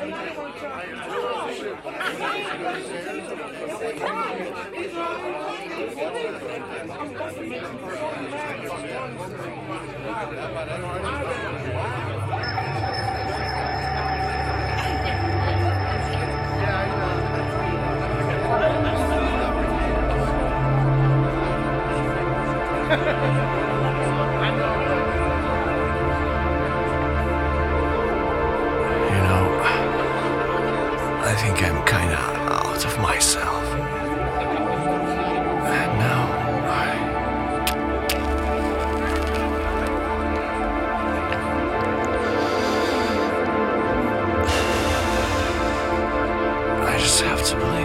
You have to believe.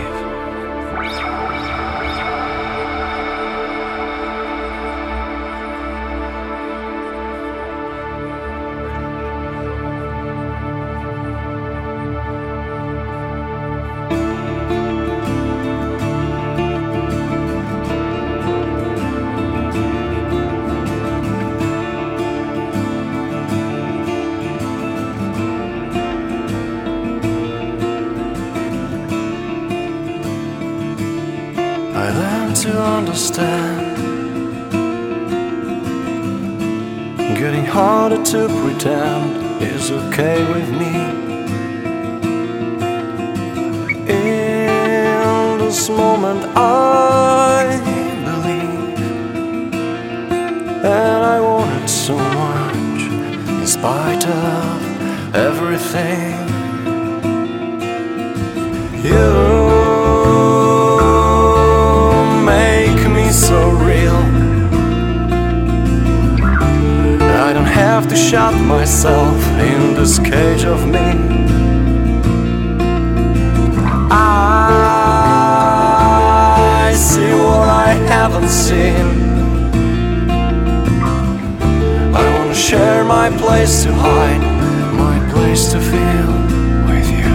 To understand. Getting harder to pretend is okay with me. In this moment, I believe, and I want it so much, in spite of everything. You have to shut myself in this cage of me. I see what I haven't seen. I wanna share my place to hide, my place to feel with you.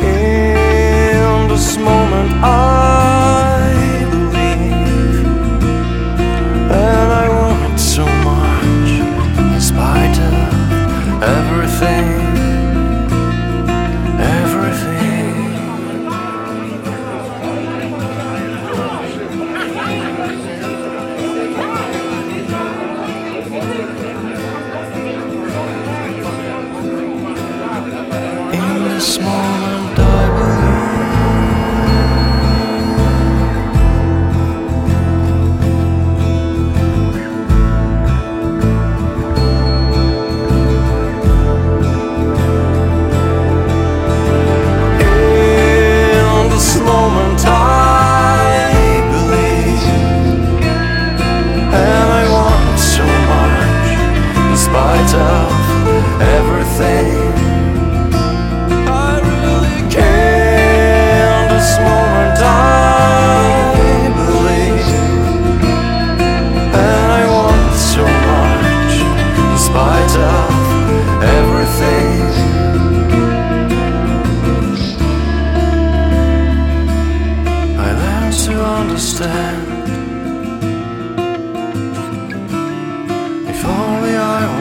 In this moment, I In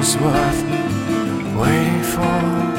was worth waiting for.